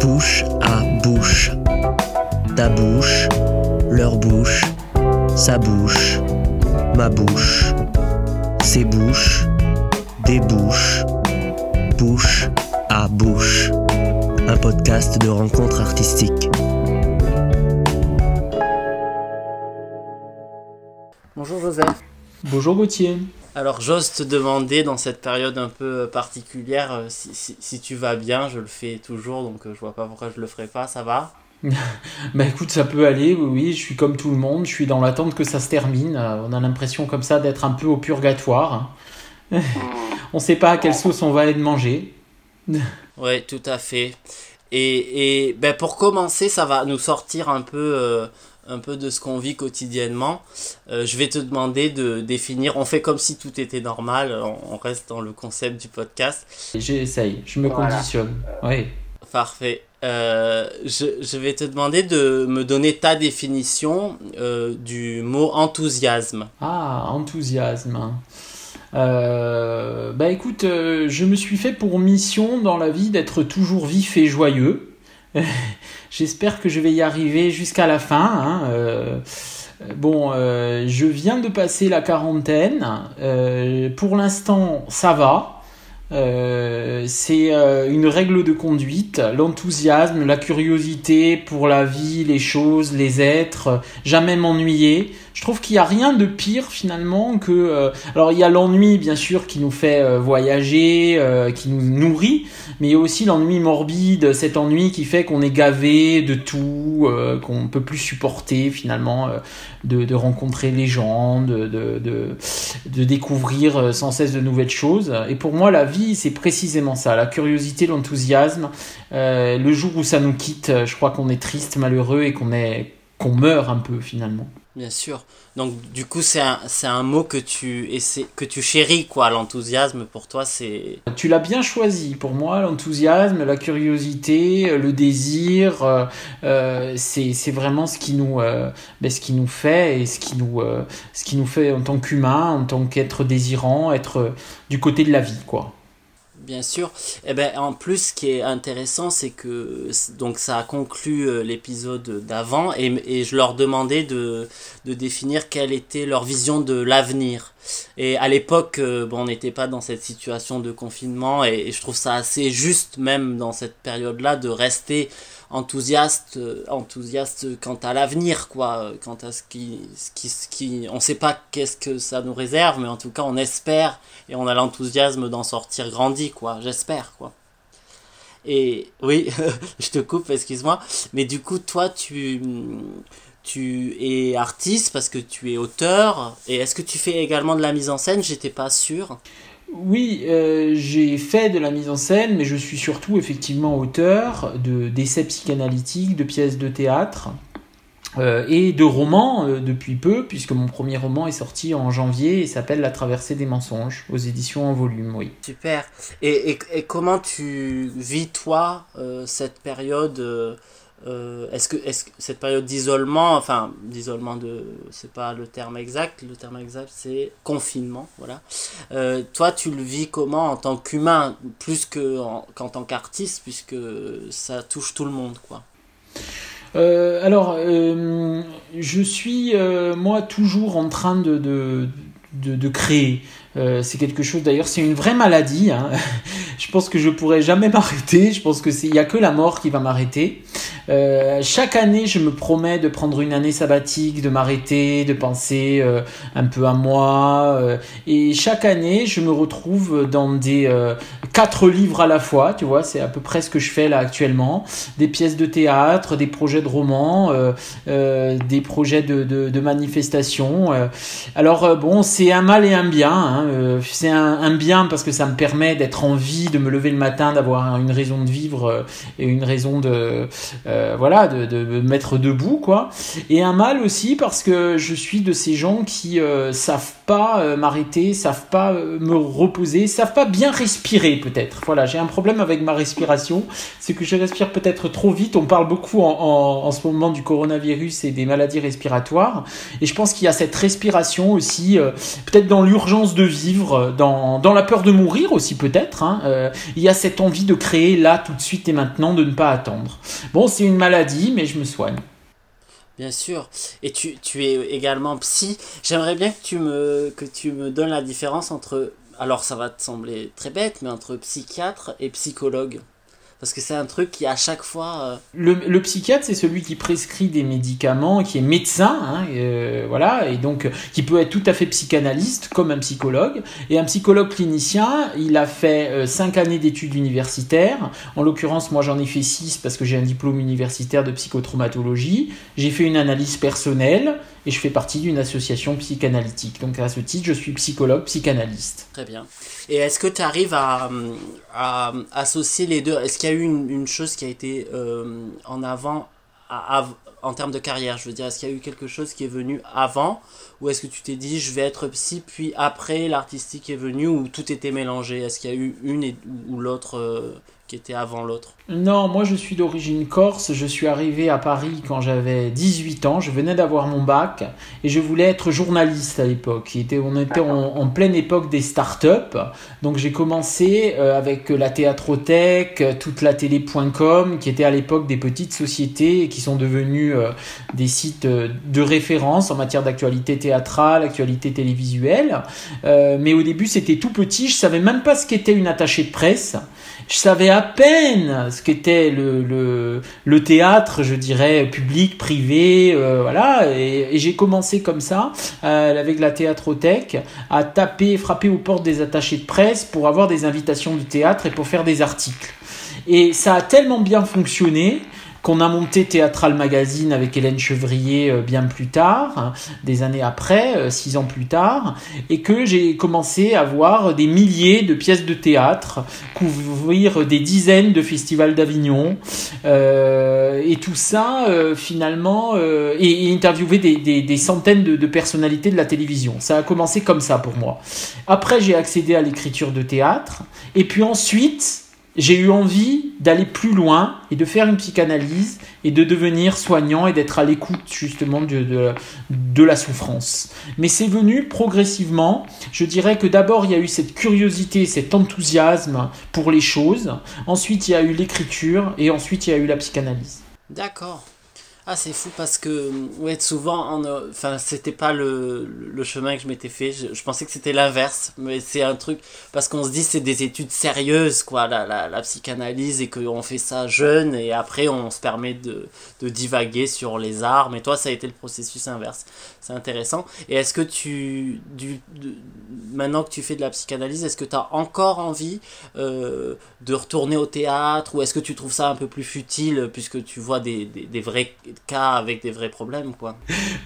Bouche à bouche. Ta bouche, leur bouche, sa bouche, ma bouche, ses bouches, des bouches, bouche à bouche. Un podcast de rencontres artistiques. Bonjour Joseph. Bonjour Gauthier. Alors j'ose te demander dans cette période un peu particulière euh, si, si, si tu vas bien, je le fais toujours donc euh, je vois pas pourquoi je le ferais pas, ça va? Bah écoute, ça peut aller, oui, oui, je suis comme tout le monde, je suis dans l'attente que ça se termine. Euh, On a l'impression comme ça d'être un peu au purgatoire. on sait pas à quelle sauce on va être mangé. Ouais, tout à fait. Et, et ben pour commencer, ça va nous sortir un peu, euh, un peu de ce qu'on vit quotidiennement. Euh, je vais te demander de définir, on fait comme si tout était normal, on, on reste dans le concept du podcast. J'essaye, je me Voilà. conditionne. Oui. Parfait. Euh, je, je vais te demander de me donner ta définition euh, du mot enthousiasme. Ah, enthousiasme. Euh, bah écoute, euh, je me suis fait pour mission dans la vie d'être toujours vif et joyeux. J'espère que je vais y arriver jusqu'à la fin. hein. Euh, bon, euh, je viens de passer la quarantaine. Euh, pour l'instant, ça va. C'est une règle de conduite, l'enthousiasme, la curiosité pour la vie, les choses, les êtres, jamais m'ennuyer. Je trouve qu'il n'y a rien de pire finalement que... euh, alors il y a l'ennui bien sûr qui nous fait euh, voyager, euh, qui nous nourrit, mais il y a aussi l'ennui morbide, cet ennui qui fait qu'on est gavé de tout, qu'on peut plus supporter finalement de, de rencontrer les gens, de, de, de, découvrir sans cesse de nouvelles choses. Et pour moi la vie c'est précisément ça, la curiosité, l'enthousiasme. Le jour où ça nous quitte, je crois qu'on est triste, malheureux et qu'on est qu'on meurt un peu finalement. Bien sûr. Donc du coup c'est un, un mot que tu que tu chéris quoi. L'enthousiasme pour toi c'est Tu l'as bien choisi pour moi, l'enthousiasme, la curiosité, euh, le désir, euh, euh, c'est vraiment ce qui nous ben, ce qui nous fait et ce qui nous ce qui nous fait en tant qu'humain, en tant qu'être désirant, être du côté de la vie quoi. Bien sûr. Et ben en plus, ce qui est intéressant, c'est que donc ça a conclu euh, l'épisode d'avant et, et je leur demandais de, de définir quelle était leur vision de l'avenir. Et à l'époque, euh, bon, on n'était pas dans cette situation de confinement et, et je trouve ça assez juste même dans cette période-là de rester enthousiaste enthousiaste quant à l'avenir quoi quant à ce qui ce qui ce qui on sait pas qu'est-ce que ça nous réserve mais en tout cas on espère et on a l'enthousiasme d'en sortir grandi quoi j'espère quoi. Et oui je te coupe excuse-moi mais du coup toi tu tu es artiste parce que tu es auteur et est-ce que tu fais également de la mise en scène? J'étais pas sûr Oui, euh, j'ai fait de la mise en scène, mais je suis surtout effectivement auteur de d'essais psychanalytiques, de pièces de théâtre euh, et de romans euh, depuis peu, puisque mon premier roman est sorti en janvier et s'appelle La traversée des mensonges aux éditions en volume, oui. Super. Et, comment tu vis, toi, cette période euh, Est-ce que, cette période d'isolement, enfin, d'isolement de. C'est pas le terme exact, le terme exact c'est confinement, voilà. Euh, toi, tu le vis comment en tant qu'humain, plus que en- qu'en tant qu'artiste, puisque ça touche tout le monde, quoi? Euh, alors, je suis, moi, toujours en train de, de, créer. C'est quelque chose, d'ailleurs, c'est une vraie maladie. hein. Je pense que je pourrais jamais m'arrêter. Je pense que c'est, il y a que la mort qui va m'arrêter. Euh, chaque année, je me promets de prendre une année sabbatique, de m'arrêter, de penser euh, un peu à moi. euh, et chaque année, je me retrouve dans des quatre livres à la fois. Tu vois, c'est à peu près ce que je fais là actuellement. Des pièces de théâtre, des projets de romans, euh, euh, des projets de, manifestations. euh. Alors bon, c'est un mal et un bien. hein, c'est un, bien parce que ça me permet d'être en vie, de me lever le matin, d'avoir une raison de vivre et une raison de voilà, de, me mettre debout, quoi. Et un mal aussi parce que je suis de ces gens qui savent pas m'arrêter, savent pas me reposer, savent pas bien respirer peut-être. Voilà, j'ai un problème avec ma respiration, c'est que je respire peut-être trop vite. On parle beaucoup en, ce moment du coronavirus et des maladies respiratoires, et je pense qu'il y a cette respiration aussi, peut-être dans l'urgence de vivre, dans, dans la peur de mourir aussi peut-être. Hein, il y a cette envie de créer là tout de suite et maintenant, de ne pas attendre. Bon, c'est une maladie, mais je me soigne. Bien sûr. Et tu, tu es également psy. J'aimerais bien que tu, me, que tu me donnes la différence entre, alors ça va te sembler très bête, mais entre psychiatre et psychologue. Parce que c'est un truc qui à chaque fois... Euh, le, le, psychiatre, c'est celui qui prescrit des médicaments, qui est médecin, hein, euh, voilà, et donc qui peut être tout à fait psychanalyste, comme un psychologue. Et un psychologue clinicien, il a fait euh, cinq années d'études universitaires. En l'occurrence, moi j'en ai fait six parce que j'ai un diplôme universitaire de psychotraumatologie. J'ai fait une analyse personnelle et je fais partie d'une association psychanalytique. Donc à ce titre, je suis psychologue, psychanalyste. Très bien. Et est-ce que tu arrives à, à, associer les deux? Est-ce qu'il y a eu une, chose qui a été euh, en avant en termes de carrière Je veux dire, est-ce qu'il y a eu quelque chose qui est venu avant Ou est-ce que tu t'es dit, je vais être psy, puis après l'artistique est venu, ou tout était mélangé? Est-ce qu'il y a eu une ou l'autre euh, qui était avant l'autre Non, moi je suis d'origine corse, je suis arrivé à Paris quand j'avais 18 ans, je venais d'avoir mon bac et je voulais être journaliste à l'époque. On était en, pleine époque des startups, donc j'ai commencé euh, avec la théâtrothèque, toute la télé.com, qui était à l'époque des petites sociétés qui sont devenues euh, des sites euh, de référence en matière d'actualité théâtrale, actualité télévisuelle. mais au début c'était tout petit, je savais même pas ce qu'était une attachée de presse. Je savais à peine ce qu'était le, le, théâtre, je dirais, public, privé, euh, voilà. Et, j'ai commencé comme ça, euh, avec la théâtrothèque, à taper, frapper aux portes des attachés de presse pour avoir des invitations du théâtre et pour faire des articles. Et ça a tellement bien fonctionné qu'on a monté Théâtral Magazine avec Hélène Chevrier euh, bien plus tard, hein, des années après, euh, six ans plus tard, et que j'ai commencé à voir des milliers de pièces de théâtre, couvrir des dizaines de festivals d'Avignon, euh, et tout ça finalement, et, interviewer des, centaines de, de, personnalités de la télévision. Ça a commencé comme ça pour moi. Après, j'ai accédé à l'écriture de théâtre, et puis ensuite, j'ai eu envie d'aller plus loin et de faire une psychanalyse et de devenir soignant et d'être à l'écoute justement de, de, la souffrance. Mais c'est venu progressivement. Je dirais que d'abord il y a eu cette curiosité, cet enthousiasme pour les choses. Ensuite il y a eu l'écriture et ensuite il y a eu la psychanalyse. D'accord. Ah, c'est fou parce que, ouais, souvent, enfin, c'était pas le, le, chemin que je m'étais fait. Je, pensais que c'était l'inverse, mais c'est un truc parce qu'on se dit c'est des études sérieuses, quoi, la, la, la psychanalyse et qu'on fait ça jeune et après on se permet de, de divaguer sur les arts. Mais toi, ça a été le processus inverse. C'est intéressant. Et est-ce que tu, du, maintenant que tu fais de la psychanalyse, est-ce que tu as encore envie euh, de retourner au théâtre ou est-ce que tu trouves ça un peu plus futile puisque tu vois des, des, des vrais cas avec des vrais problèmes, quoi.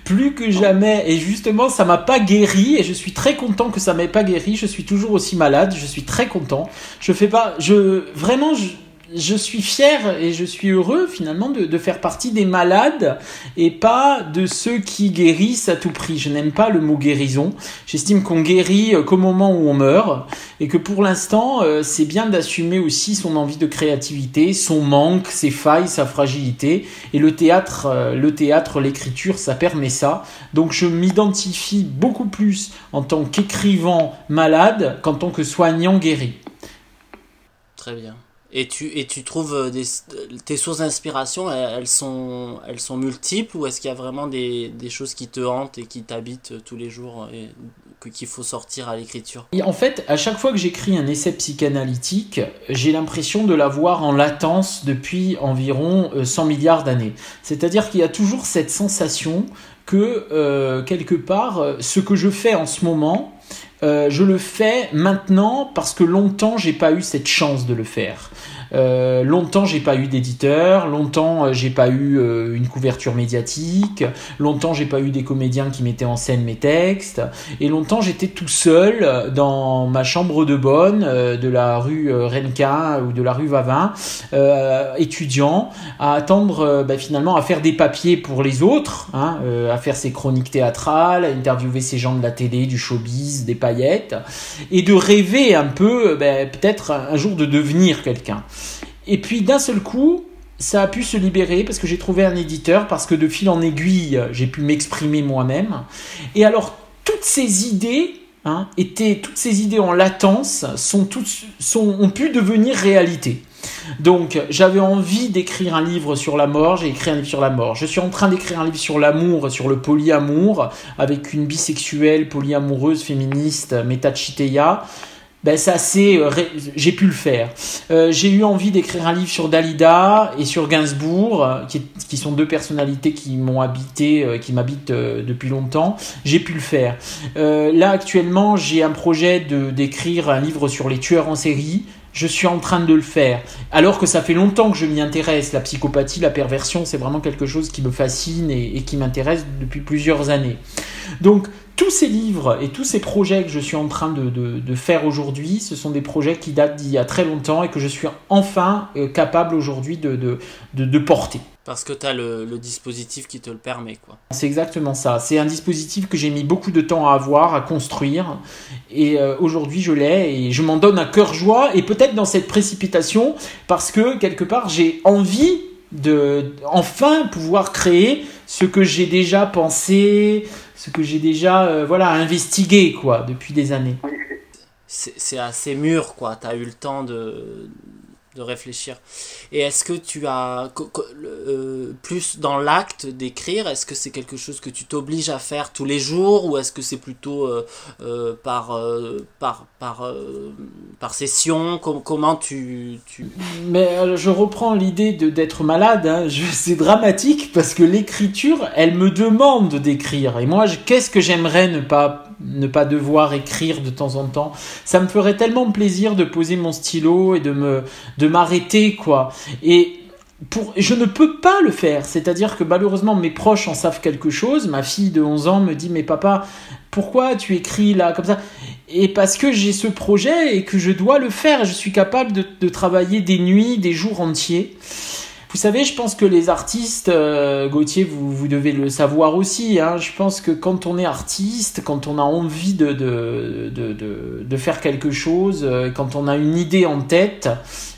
Plus que jamais. Et justement, ça m'a pas guéri. Et je suis très content que ça m'ait pas guéri. Je suis toujours aussi malade. Je suis très content. Je fais pas. Je vraiment. Je, je suis fier et je suis heureux finalement de, faire partie des malades et pas de ceux qui guérissent à tout prix. Je n'aime pas le mot guérison. J'estime qu'on guérit euh, qu'au moment où on meurt et que pour l'instant euh, c'est bien d'assumer aussi son envie de créativité, son manque, ses failles, sa fragilité. Et le théâtre, euh, le théâtre, l'écriture, ça permet ça. Donc je m'identifie beaucoup plus en tant qu'écrivant malade qu'en tant que soignant guéri. Très bien. Et tu, et tu trouves euh, tes sources d'inspiration, elles sont, elles sont multiples ou est-ce qu'il y a vraiment des, des, choses qui te hantent et qui t'habitent euh, tous les jours et qu'il faut sortir à l'écriture? En fait, à chaque fois que j'écris un essai psychanalytique, j'ai l'impression de l'avoir en latence depuis environ 100 euh, milliards d'années. C'est-à-dire qu'il y a toujours cette sensation que, quelque part, ce que je fais en ce moment, je le fais maintenant parce que longtemps j'ai pas eu cette chance de le faire. Euh, longtemps, j'ai pas eu d'éditeur. Longtemps, j'ai pas eu une couverture médiatique. Longtemps, j'ai pas eu des comédiens qui mettaient en scène mes textes. Et longtemps, j'étais tout seul dans ma chambre de bonne de la rue Renka ou de la rue Vavin, étudiant, à attendre bah, finalement à faire des papiers pour les autres, hein, à faire ses chroniques théâtrales, à interviewer ces gens de la télé, du showbiz, des paillettes, et de rêver un peu, ben, peut-être un jour de devenir quelqu'un. Et puis d'un seul coup, ça a pu se libérer parce que j'ai trouvé un éditeur, parce que de fil en aiguille, j'ai pu m'exprimer moi-même. Et alors, toutes ces idées, hein, étaient, toutes ces idées en latence, sont toutes, ont pu devenir réalité. Donc, j'avais envie d'écrire un livre sur la mort, j'ai écrit un livre sur la mort. Je suis en train d'écrire un livre sur l'amour, sur le polyamour, avec une bisexuelle polyamoureuse féministe, Meta Chiteya. Ben, ça c'est euh, j'ai pu le faire. Euh, j'ai eu envie d'écrire un livre sur Dalida et sur Gainsbourg, qui, sont deux personnalités qui m'ont habité, euh, qui m'habitent depuis longtemps. J'ai pu le faire. là actuellement, j'ai un projet d'écrire un livre sur les tueurs en série je suis en train de le faire. Alors que ça fait longtemps que je m'y intéresse. La psychopathie, la perversion, c'est vraiment quelque chose qui me fascine et, qui m'intéresse depuis plusieurs années. Donc, tous ces livres et tous ces projets que je suis en train de, faire aujourd'hui, ce sont des projets qui datent d'il y a très longtemps et que je suis enfin euh, capable aujourd'hui de, de porter. Parce que tu as le, dispositif qui te le permet. quoi. C'est exactement ça. C'est un dispositif que j'ai mis beaucoup de temps à avoir, à construire. Et euh, aujourd'hui, je l'ai et je m'en donne un cœur joie. Et peut-être dans cette précipitation, parce que quelque part, j'ai envie de enfin pouvoir créer ce que j'ai déjà pensé, ce que j'ai déjà euh, voilà investigué quoi depuis des années. C'est assez mûr quoi. Tu as eu le temps de de réfléchir. Et est-ce que tu as euh, plus dans l'acte d'écrire, est-ce que c'est quelque chose que tu t'obliges à faire tous les jours ou est-ce que c'est plutôt euh, euh, par, par, par, par session? Comment tu, tu... Mais je reprends l'idée d'être malade, hein. c'est dramatique parce que l'écriture, elle me demande d'écrire. Et moi, qu'est-ce que j'aimerais ne pas ne pas devoir écrire de temps en temps. Ça me ferait tellement plaisir de poser mon stylo et de me de m'arrêter quoi. Et pour, je ne peux pas le faire. C'est-à-dire que malheureusement mes proches en savent quelque chose. Ma fille de 11 ans me dit mais papa, pourquoi tu écris là comme ça? Et parce que j'ai ce projet et que je dois le faire. Je suis capable de, de travailler des nuits, des jours entiers. Vous savez, je pense que les artistes, euh, Gauthier, vous, vous, devez le savoir aussi, hein, je pense que quand on est artiste, quand on a envie de, de, de, de, faire quelque chose, euh, quand on a une idée en tête,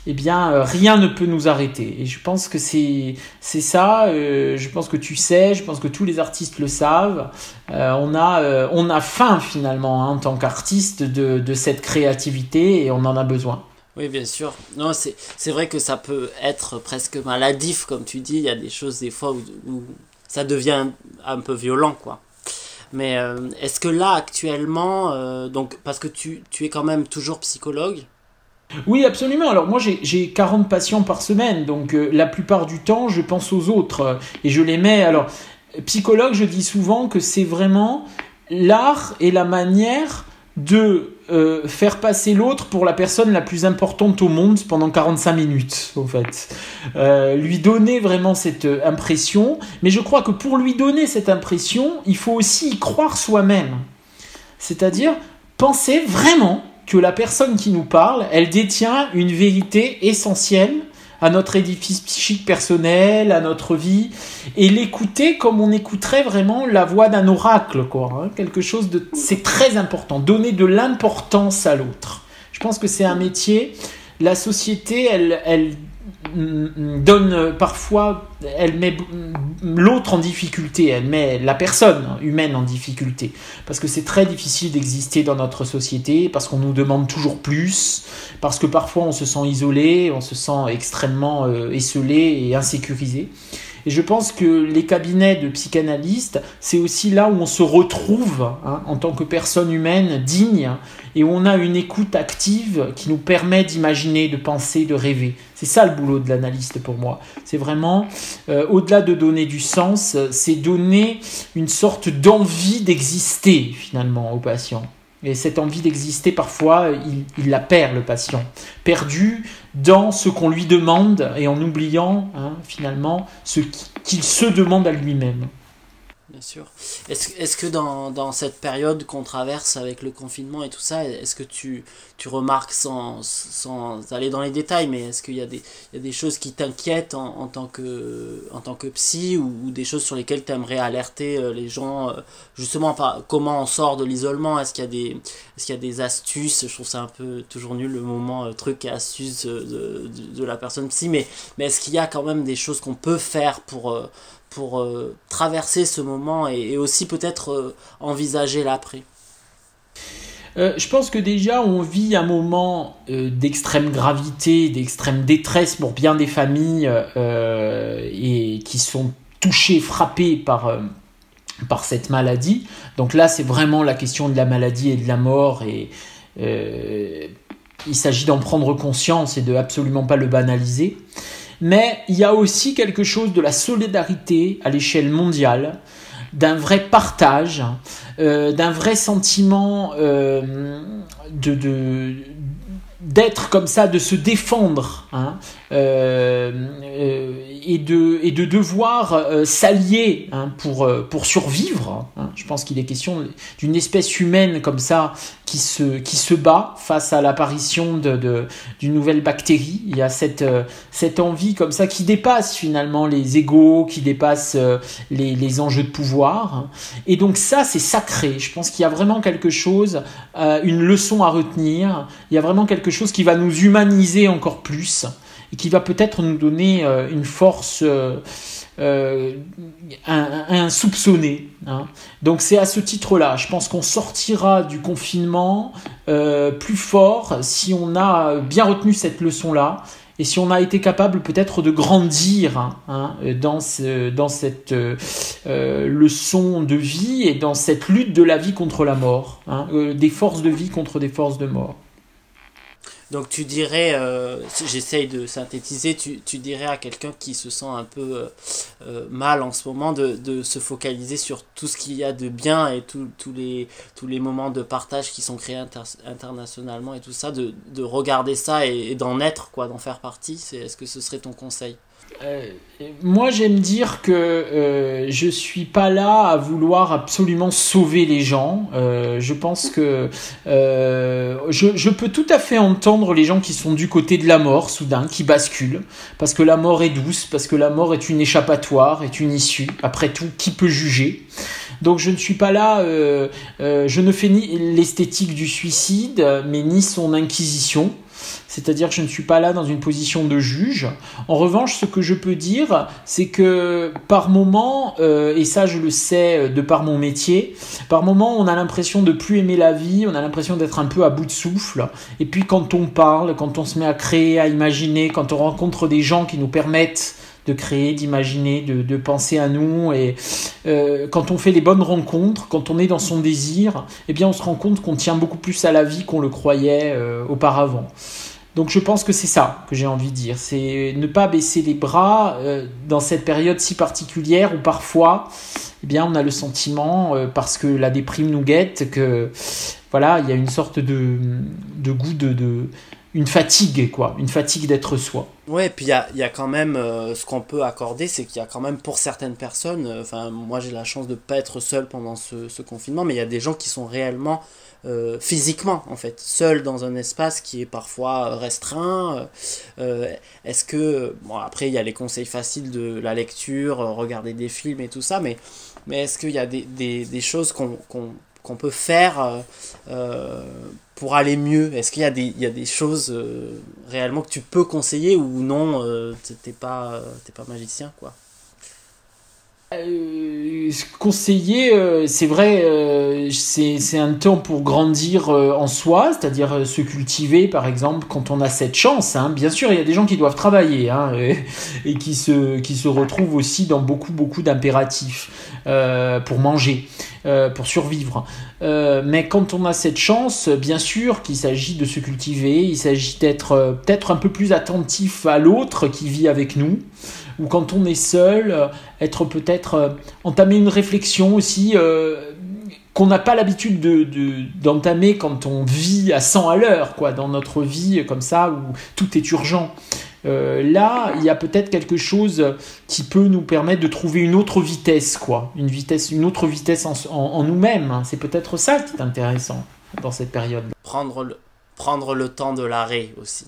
eh bien, euh, rien ne peut nous arrêter. Et je pense que c'est ça, je pense que tu sais, je pense que tous les artistes le savent. on, a, on a faim finalement hein, en tant qu'artiste de, de cette créativité et on en a besoin. Oui, bien sûr. Non, c'est vrai que ça peut être presque maladif, comme tu dis. Il y a des choses, des fois, où, ça devient un peu violent, quoi. Mais euh, est-ce que là, actuellement, euh, donc, parce que tu, tu, es quand même toujours psychologue? Oui, absolument. Alors, moi, j'ai 40 patients par semaine. Donc, euh, la plupart du temps, je pense aux autres. et je les mets. Alors, psychologue, je dis souvent que c'est vraiment l'art et la manière de euh, faire passer l'autre pour la personne la plus importante au monde pendant 45 minutes, au fait. Euh, lui donner vraiment cette euh, impression, mais je crois que pour lui donner cette impression, il faut aussi y croire soi-même. C'est-à-dire penser vraiment que la personne qui nous parle, elle détient une vérité essentielle à notre édifice psychique personnel, à notre vie, et l'écouter comme on écouterait vraiment la voix d'un oracle, quoi. Hein. quelque chose de, c'est très important. Donner de l'importance à l'autre. Je pense que c'est un métier. La société, elle, elle donne parfois, elle met l'autre en difficulté, elle met la personne humaine en difficulté, parce que c'est très difficile d'exister dans notre société, parce qu'on nous demande toujours plus, parce que parfois on se sent isolé, on se sent extrêmement euh, esselé et insécurisé. Et je pense que les cabinets de psychanalystes, c'est aussi là où on se retrouve hein, en tant que personne humaine digne et où on a une écoute active qui nous permet d'imaginer, de penser, de rêver. C'est ça le boulot de l'analyste pour moi. C'est vraiment, euh, au-delà de donner du sens, c'est donner une sorte d'envie d'exister finalement aux patients. Et cette envie d'exister, parfois, il, la perd, le patient. Perdu dans ce qu'on lui demande et en oubliant, hein, finalement, ce qu'il se demande à lui-même. Bien sûr. Est-ce est que dans, dans, cette période qu'on traverse avec le confinement et tout ça, est-ce que tu, tu remarques sans, sans aller dans les détails, mais est-ce qu'il y, y a des choses qui t'inquiètent en, en, tant que, en tant que psy ou, des choses sur lesquelles tu aimerais alerter euh, les gens euh, Justement, par, comment on sort de l'isolement? Est-ce qu'il y, a des, est qu'il y a des astuces? Je trouve ça un peu toujours nul le moment euh, truc et astuce de, de, la personne psy, mais, mais est-ce qu'il y a quand même des choses qu'on peut faire pour pour euh, traverser ce moment et, aussi peut-être euh, envisager l'après euh, je pense que déjà on vit un moment d'extrême gravité, d'extrême détresse pour bien des familles et qui sont touchées, frappées par, par cette maladie. Donc là c'est vraiment la question de la maladie et de la mort et il s'agit d'en prendre conscience et de absolument pas le banaliser mais il y a aussi quelque chose de la solidarité à l'échelle mondiale, d'un vrai partage, euh, d'un vrai sentiment euh, de, d'être comme ça, de se défendre. Hein, euh, et, de, devoir euh, s'allier hein, pour, pour survivre. Hein. Je pense qu'il est question d'une espèce humaine comme ça qui se, qui se bat face à l'apparition d'une de, d'une nouvelle bactérie. Il y a cette, cette envie comme ça qui dépasse finalement les égaux, qui dépasse les, les enjeux de pouvoir. Hein. Et donc ça, c'est sacré. Je pense qu'il y a vraiment quelque chose, une leçon à retenir. Il y a vraiment quelque chose qui va nous humaniser encore plus et qui va peut-être nous donner euh, une force euh, euh, insoupçonnée. Hein. Donc c'est à ce titre-là, je pense qu'on sortira du confinement plus fort si on a bien retenu cette leçon-là et si on a été capable peut-être de grandir hein, dans, dans cette leçon de vie et dans cette lutte de la vie contre la mort, hein, des forces de vie contre des forces de mort. Donc tu dirais, euh, j'essaye de synthétiser, tu, tu, dirais à quelqu'un qui se sent un peu euh, euh, mal en ce moment de, de, se focaliser sur tout ce qu'il y a de bien et tous les, tous les moments de partage qui sont créés internationalement et tout ça, de, de regarder ça et, d'en être, quoi, d'en faire partie. Est-ce que ce serait ton conseil? Euh, moi, j'aime dire que euh, je suis pas là à vouloir absolument sauver les gens. Euh, je pense que euh, je, je, peux tout à fait entendre les gens qui sont du côté de la mort, soudain, qui basculent, parce que la mort est douce, parce que la mort est une échappatoire, est une issue. Après tout, qui peut juger? Donc je ne suis pas là, je ne fais ni l'esthétique du suicide, mais ni son inquisition c'est-à-dire que je ne suis pas là dans une position de juge. En revanche, ce que je peux dire, c'est que par moment, euh, et ça je le sais euh, de par mon métier, par moment on a l'impression de plus aimer la vie, on a l'impression d'être un peu à bout de souffle. Et puis quand on parle, quand on se met à créer, à imaginer, quand on rencontre des gens qui nous permettent de créer, d'imaginer, de, penser à nous. Et euh, quand on fait les bonnes rencontres, quand on est dans son désir, eh bien on se rend compte qu'on tient beaucoup plus à la vie qu'on le croyait auparavant. Donc je pense que c'est ça que j'ai envie de dire, c'est ne pas baisser les bras euh, dans cette période si particulière où parfois, eh bien, on a le sentiment, euh, parce que la déprime nous guette, que voilà, il y a une sorte de, goût de, une fatigue, quoi, une fatigue d'être soi. Ouais, et puis il y a, y a, quand même euh, ce qu'on peut accorder, c'est qu'il y a quand même pour certaines personnes, enfin moi j'ai la chance de ne pas être seul pendant ce, confinement, mais il y a des gens qui sont réellement euh, physiquement en fait, seul dans un espace qui est parfois restreint. Euh, est-ce que, bon après il y a les conseils faciles de la lecture, euh, regarder des films et tout ça, mais, mais est-ce qu'il y a des, des, des choses qu'on peut faire pour aller mieux? Est-ce qu'il y, a des, des choses réellement que tu peux conseiller ou non, t'es pas, pas magicien quoi? Euh, conseiller, euh, c'est vrai, euh, c'est un temps pour grandir en soi, c'est-à-dire se cultiver, par exemple, quand on a cette chance. Hein. Bien sûr, il y a des gens qui doivent travailler hein, et, qui, se, qui se retrouvent aussi dans beaucoup, beaucoup d'impératifs pour manger, pour survivre. mais quand on a cette chance, bien sûr qu'il s'agit de se cultiver, il s'agit d'être peut-être un peu plus attentif à l'autre qui vit avec nous ou quand on est seul, euh, être peut-être euh, entamer une réflexion aussi euh, qu'on n'a pas l'habitude de, d'entamer quand on vit à 100 à l'heure, quoi, dans notre vie comme ça, où tout est urgent. Là, il y a peut-être quelque chose qui peut nous permettre de trouver une autre vitesse, quoi, une vitesse, une autre vitesse en, nous-mêmes. Hein. C'est peut-être ça qui est intéressant dans cette période. Prendre le, prendre le temps de l'arrêt aussi.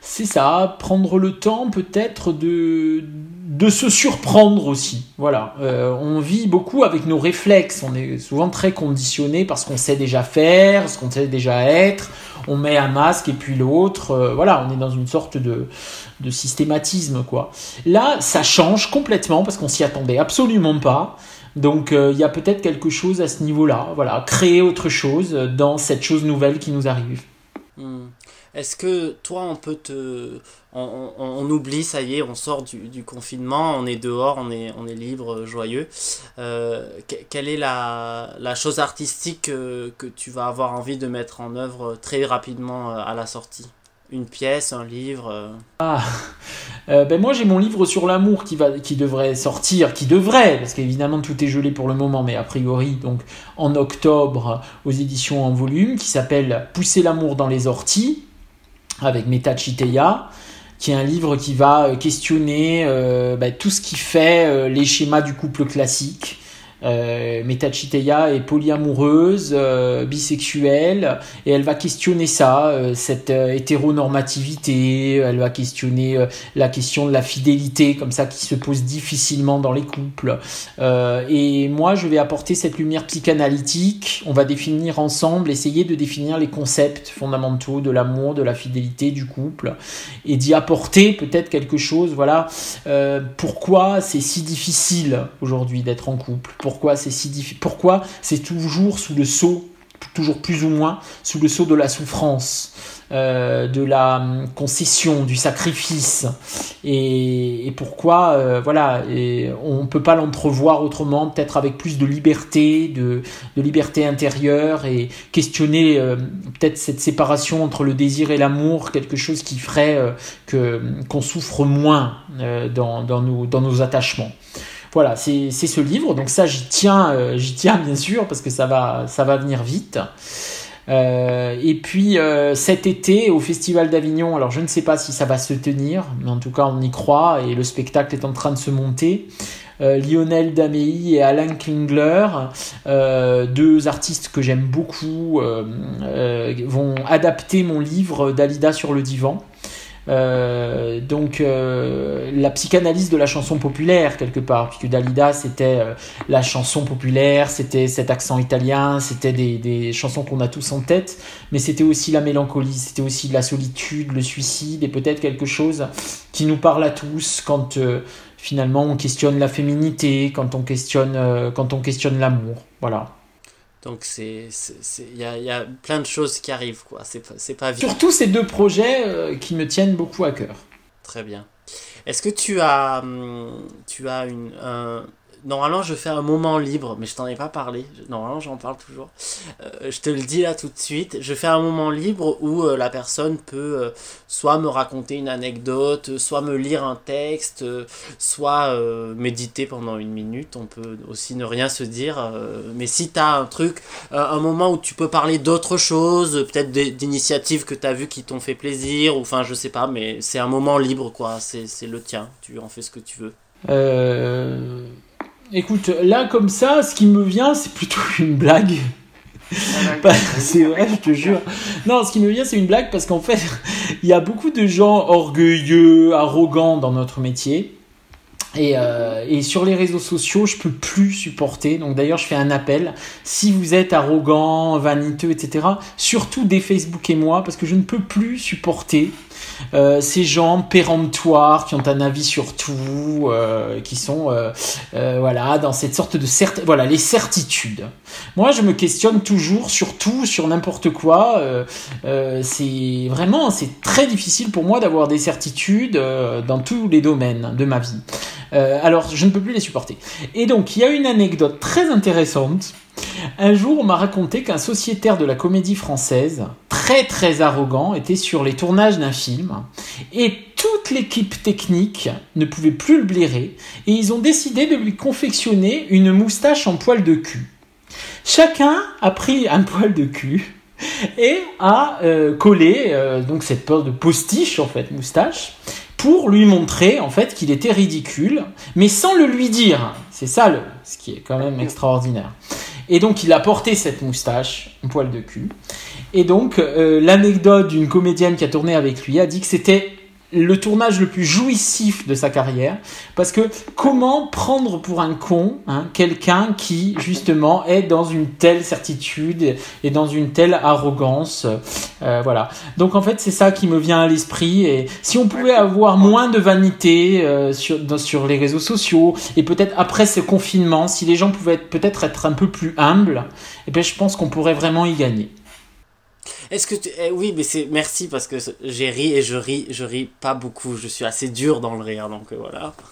C'est ça, prendre le temps peut-être de, de se surprendre aussi. Voilà, euh, on vit beaucoup avec nos réflexes. On est souvent très conditionné parce qu'on sait déjà faire, ce qu'on sait déjà être. On met un masque et puis l'autre. Euh, voilà, on est dans une sorte de, de systématisme quoi. Là, ça change complètement parce qu'on s'y attendait absolument pas. Donc euh, il y a peut-être quelque chose à ce niveau-là. Voilà, créer autre chose dans cette chose nouvelle qui nous arrive. Hmm. Est-ce que toi, on peut te. On, oublie, ça y est, on sort du, confinement, on est dehors, on est, on est libre, joyeux. Euh, quelle est la, chose artistique que, tu vas avoir envie de mettre en œuvre très rapidement euh, à la sortie? Une pièce, un livre euh? Ah, ben moi j'ai mon livre sur l'amour qui, va, qui devrait sortir, qui devrait, parce qu'évidemment tout est gelé pour le moment, mais a priori donc en octobre aux éditions en volume, qui s'appelle Pousser l'amour dans les orties avec Meta Chiteya, qui est un livre qui va euh, questionner euh, bah, tout ce qui fait euh, les schémas du couple classique, euh, Metachiteya est polyamoureuse, euh, bisexuelle, et elle va questionner ça, euh, cette euh, hétéronormativité, elle va questionner la question de la fidélité, comme ça, qui se pose difficilement dans les couples. et moi, je vais apporter cette lumière psychanalytique, on va définir ensemble, essayer de définir les concepts fondamentaux de l'amour, de la fidélité, du couple, et d'y apporter peut-être quelque chose, voilà, pourquoi c'est si difficile aujourd'hui d'être en couple pourquoi c'est si pourquoi c'est toujours sous le sceau, toujours plus ou moins sous le sceau de la souffrance, euh, de la hum, concession, du sacrifice, et, pourquoi, euh, voilà, et on peut pas l'entrevoir autrement, peut-être avec plus de liberté, de, liberté intérieure, et questionner euh, peut-être cette séparation entre le désir et l'amour, quelque chose qui ferait qu'on souffre moins dans, dans, dans nos attachements. Voilà, c'est ce livre. Donc ça, j'y tiens, euh, j'y tiens bien sûr parce que ça va, ça va venir vite. Euh, et puis euh, cet été au Festival d'Avignon, alors je ne sais pas si ça va se tenir, mais en tout cas on y croit et le spectacle est en train de se monter. Lionel Damei et Alain Klingler, deux artistes que j'aime beaucoup, vont adapter mon livre Dalida sur le divan. Euh, donc euh, la psychanalyse de la chanson populaire quelque part, puisque Dalida c'était euh, la chanson populaire, c'était cet accent italien, c'était des, des, chansons qu'on a tous en tête, mais c'était aussi la mélancolie, c'était aussi la solitude, le suicide, et peut-être quelque chose qui nous parle à tous quand finalement on questionne la féminité, quand on questionne, quand on questionne l'amour, voilà. Donc c'est il y a, y a, plein de choses qui arrivent quoi. C'est c'est pas Surtout ces deux projets euh, qui me tiennent beaucoup à cœur. Très bien. Est-ce que tu as hum, tu as une un, Normalement, je fais un moment libre, mais je t'en ai pas parlé. Normalement, j'en parle toujours. Euh, je te le dis là tout de suite. Je fais un moment libre où euh, la personne peut euh, soit me raconter une anecdote, soit me lire un texte, soit méditer pendant une minute. On peut aussi ne rien se dire. mais si tu as un truc, un moment où tu peux parler d'autre chose, peut-être d'initiatives que tu as vues qui t'ont fait plaisir, ou enfin, je sais pas, mais c'est un moment libre, quoi. C'est le tien. Tu en fais ce que tu veux. Euh Écoute, là comme ça, ce qui me vient, c'est plutôt une blague. c'est vrai, je te jure. Non, ce qui me vient, c'est une blague parce qu'en fait, il y a beaucoup de gens orgueilleux, arrogants dans notre métier. Et, euh, et, sur les réseaux sociaux, je peux plus supporter. Donc d'ailleurs, je fais un appel. Si vous êtes arrogant, vaniteux, etc., surtout des Facebook et moi, parce que je ne peux plus supporter euh, ces gens péremptoires qui ont un avis sur tout, euh, qui sont euh, voilà dans cette sorte de cert voilà les certitudes. Moi, je me questionne toujours sur tout, sur n'importe quoi. c'est vraiment c'est très difficile pour moi d'avoir des certitudes dans tous les domaines de ma vie. alors, je ne peux plus les supporter. Et donc, il y a une anecdote très intéressante. Un jour, on m'a raconté qu'un sociétaire de la comédie française, très très arrogant, était sur les tournages d'un film et toute l'équipe technique ne pouvait plus le blairer et ils ont décidé de lui confectionner une moustache en poil de cul. Chacun a pris un poil de cul et a euh, collé euh, donc cette sorte de postiche en fait moustache pour lui montrer en fait qu'il était ridicule, mais sans le lui dire. C'est ça le, ce qui est quand même extraordinaire. Et donc il a porté cette moustache, un poil de cul. Et donc euh, l'anecdote d'une comédienne qui a tourné avec lui a dit que c'était le tournage le plus jouissif de sa carrière parce que comment prendre pour un con hein, quelqu'un qui justement est dans une telle certitude et dans une telle arrogance euh, voilà. Donc en fait c'est ça qui me vient à l'esprit et si on pouvait avoir moins de vanité euh, sur, sur les réseaux sociaux et peut-être après ce confinement si les gens pouvaient peut-être être un peu plus humbles et eh bien je pense qu'on pourrait vraiment y gagner est-ce que tu... Eh oui, mais c'est merci parce que j'ai ri et je ris, je ris pas beaucoup. Je suis assez dur dans le rire, donc euh, voilà.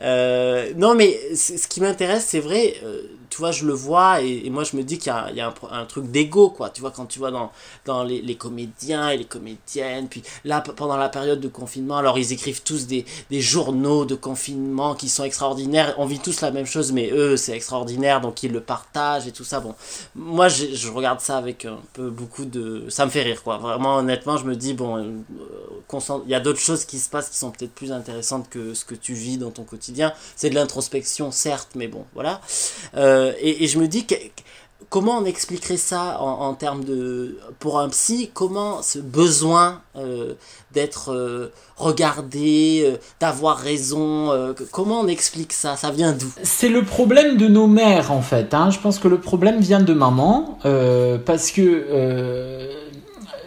Euh, non, mais ce qui m'intéresse, c'est vrai. Euh, tu vois, je le vois et, moi je me dis qu'il y a, un, truc d'ego, quoi. Tu vois, quand tu vois dans, dans les, les, comédiens et les comédiennes, puis là, pendant la période de confinement, alors ils écrivent tous des, des journaux de confinement qui sont extraordinaires. On vit tous la même chose, mais eux, c'est extraordinaire, donc ils le partagent et tout ça. Bon, moi, je regarde ça avec un peu beaucoup de. Ça me fait rire, quoi. Vraiment, honnêtement, je me dis, bon, euh, il y a d'autres choses qui se passent qui sont peut-être plus intéressantes que ce que tu vis dans ton quotidien. C'est de l'introspection, certes, mais bon, voilà. Euh, euh, et, je me dis que, comment on expliquerait ça en, termes de pour un psy comment ce besoin euh, d'être euh, regardé d'avoir raison comment on explique ça? Ça vient d'où? C'est le problème de nos mères en fait hein. je pense que le problème vient de maman parce que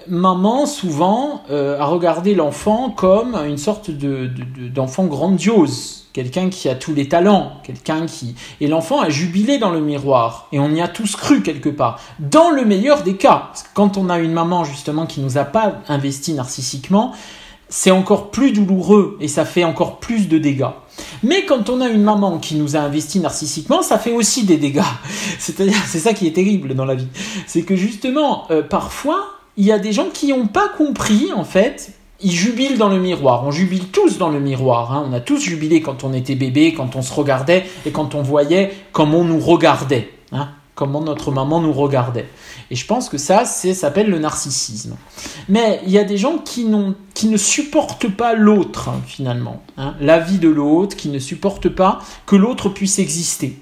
maman souvent a regardé l'enfant comme une sorte de, d'enfant grandiose quelqu'un qui a tous les talents, quelqu'un qui... Et l'enfant a jubilé dans le miroir, et on y a tous cru quelque part, dans le meilleur des cas. Quand on a une maman justement qui nous a pas investi narcissiquement, c'est encore plus douloureux et ça fait encore plus de dégâts. Mais quand on a une maman qui nous a investi narcissiquement, ça fait aussi des dégâts. C'est-à-dire, c'est ça qui est terrible dans la vie. C'est que justement, euh, parfois, il y a des gens qui n'ont pas compris, en fait, ils jubilent dans le miroir. On jubile tous dans le miroir. Hein. On a tous jubilé quand on était bébé, quand on se regardait et quand on voyait comment on nous regardait. Hein. Comment notre maman nous regardait. Et je pense que ça, ça s'appelle le narcissisme. Mais il y a des gens qui, ne supportent pas l'autre, hein, finalement. La vie de l'autre, qui ne supportent pas que l'autre puisse exister.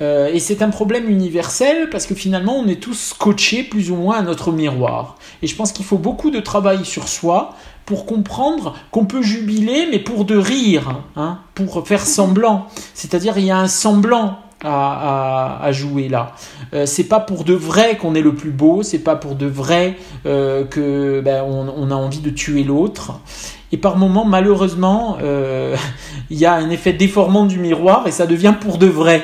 Euh, et c'est un problème universel parce que finalement on est tous scotchés plus ou moins à notre miroir. Et je pense qu'il faut beaucoup de travail sur soi pour comprendre qu'on peut jubiler, mais pour de rire, hein, pour faire semblant. C'est-à-dire, il y a un semblant à, jouer là. Euh, c'est pas pour de vrai qu'on est le plus beau, c'est pas pour de vrai euh, que ben, on, a envie de tuer l'autre. Et par moments, malheureusement, euh, il y a un effet déformant du miroir et ça devient pour de vrai.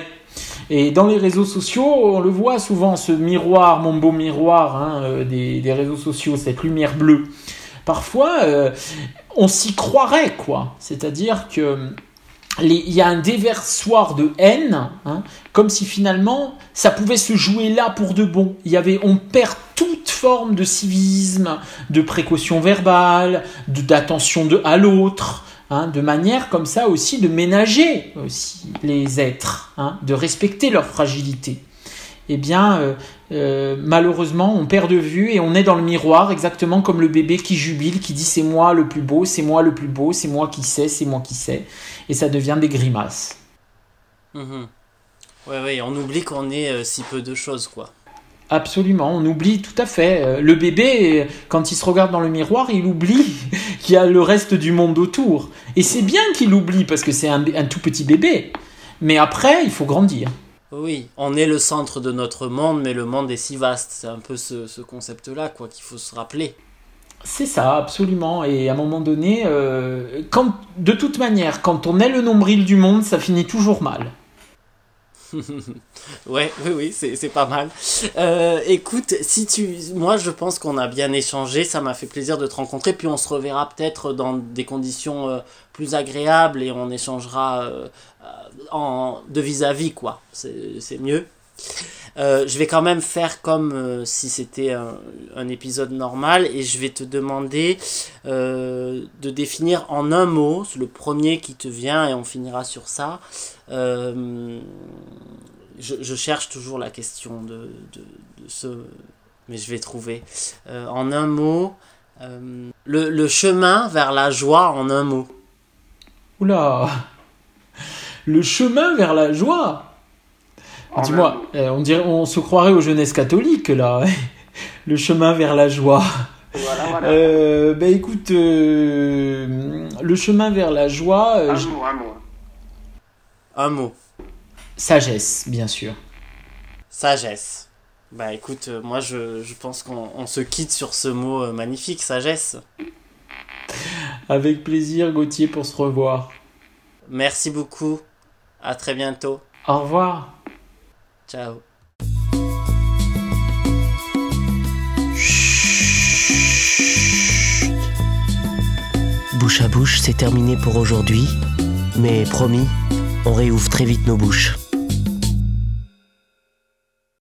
Et dans les réseaux sociaux, on le voit souvent, ce miroir, mon beau miroir hein, euh, des, des réseaux sociaux, cette lumière bleue parfois, euh, on s'y croirait, quoi. C'est-à-dire que il y a un déversoir de haine, hein, comme si finalement ça pouvait se jouer là pour de bon. Il y avait, on perd toute forme de civisme, de précaution verbale, d'attention à l'autre, hein, de manière comme ça aussi de ménager aussi les êtres, hein, de respecter leur fragilité eh bien, euh, euh, malheureusement, on perd de vue et on est dans le miroir, exactement comme le bébé qui jubile, qui dit c'est moi le plus beau, c'est moi le plus beau, c'est moi qui sais, c'est moi qui sais. Et ça devient des grimaces. Mhm. Ouais, ouais, on oublie qu'on est euh, si peu de choses, quoi. Absolument, on oublie tout à fait. Le bébé, quand il se regarde dans le miroir, il oublie qu'il y a le reste du monde autour. Et c'est bien qu'il oublie parce que c'est un tout petit bébé. Mais après, il faut grandir. Oui, on est le centre de notre monde, mais le monde est si vaste. C'est un peu ce, concept-là, quoi, qu'il faut se rappeler. C'est ça, absolument. Et à un moment donné, euh, quand, de toute manière, quand on est le nombril du monde, ça finit toujours mal. ouais, oui, oui, c'est pas mal. Euh, écoute, si tu, moi, je pense qu'on a bien échangé. Ça m'a fait plaisir de te rencontrer. Puis on se reverra peut-être dans des conditions euh, plus agréables et on échangera de vis-à-vis, quoi. C'est mieux. Euh, je vais quand même faire comme euh, si c'était un, épisode normal et je vais te demander euh, de définir en un mot, le premier qui te vient et on finira sur ça, je, cherche toujours la question de, de, ce. Mais je vais trouver. En un mot, le, le, chemin vers la joie en un mot. Oula Le chemin vers la joie Dis-moi, eh, on, dirait, on se croirait aux jeunesses catholiques là. le chemin vers la joie. Voilà, voilà. Euh, ben écoute, le chemin vers la joie. un mot, un mot. Un mot. Sagesse, bien sûr. Sagesse. Bah écoute, euh, moi je, je pense qu'on se quitte sur ce mot euh, magnifique, sagesse. Avec plaisir Gauthier pour se revoir. Merci beaucoup. À très bientôt. Au revoir. Ciao. Bouche à bouche, c'est terminé pour aujourd'hui, mais promis, on réouvre très vite nos bouches.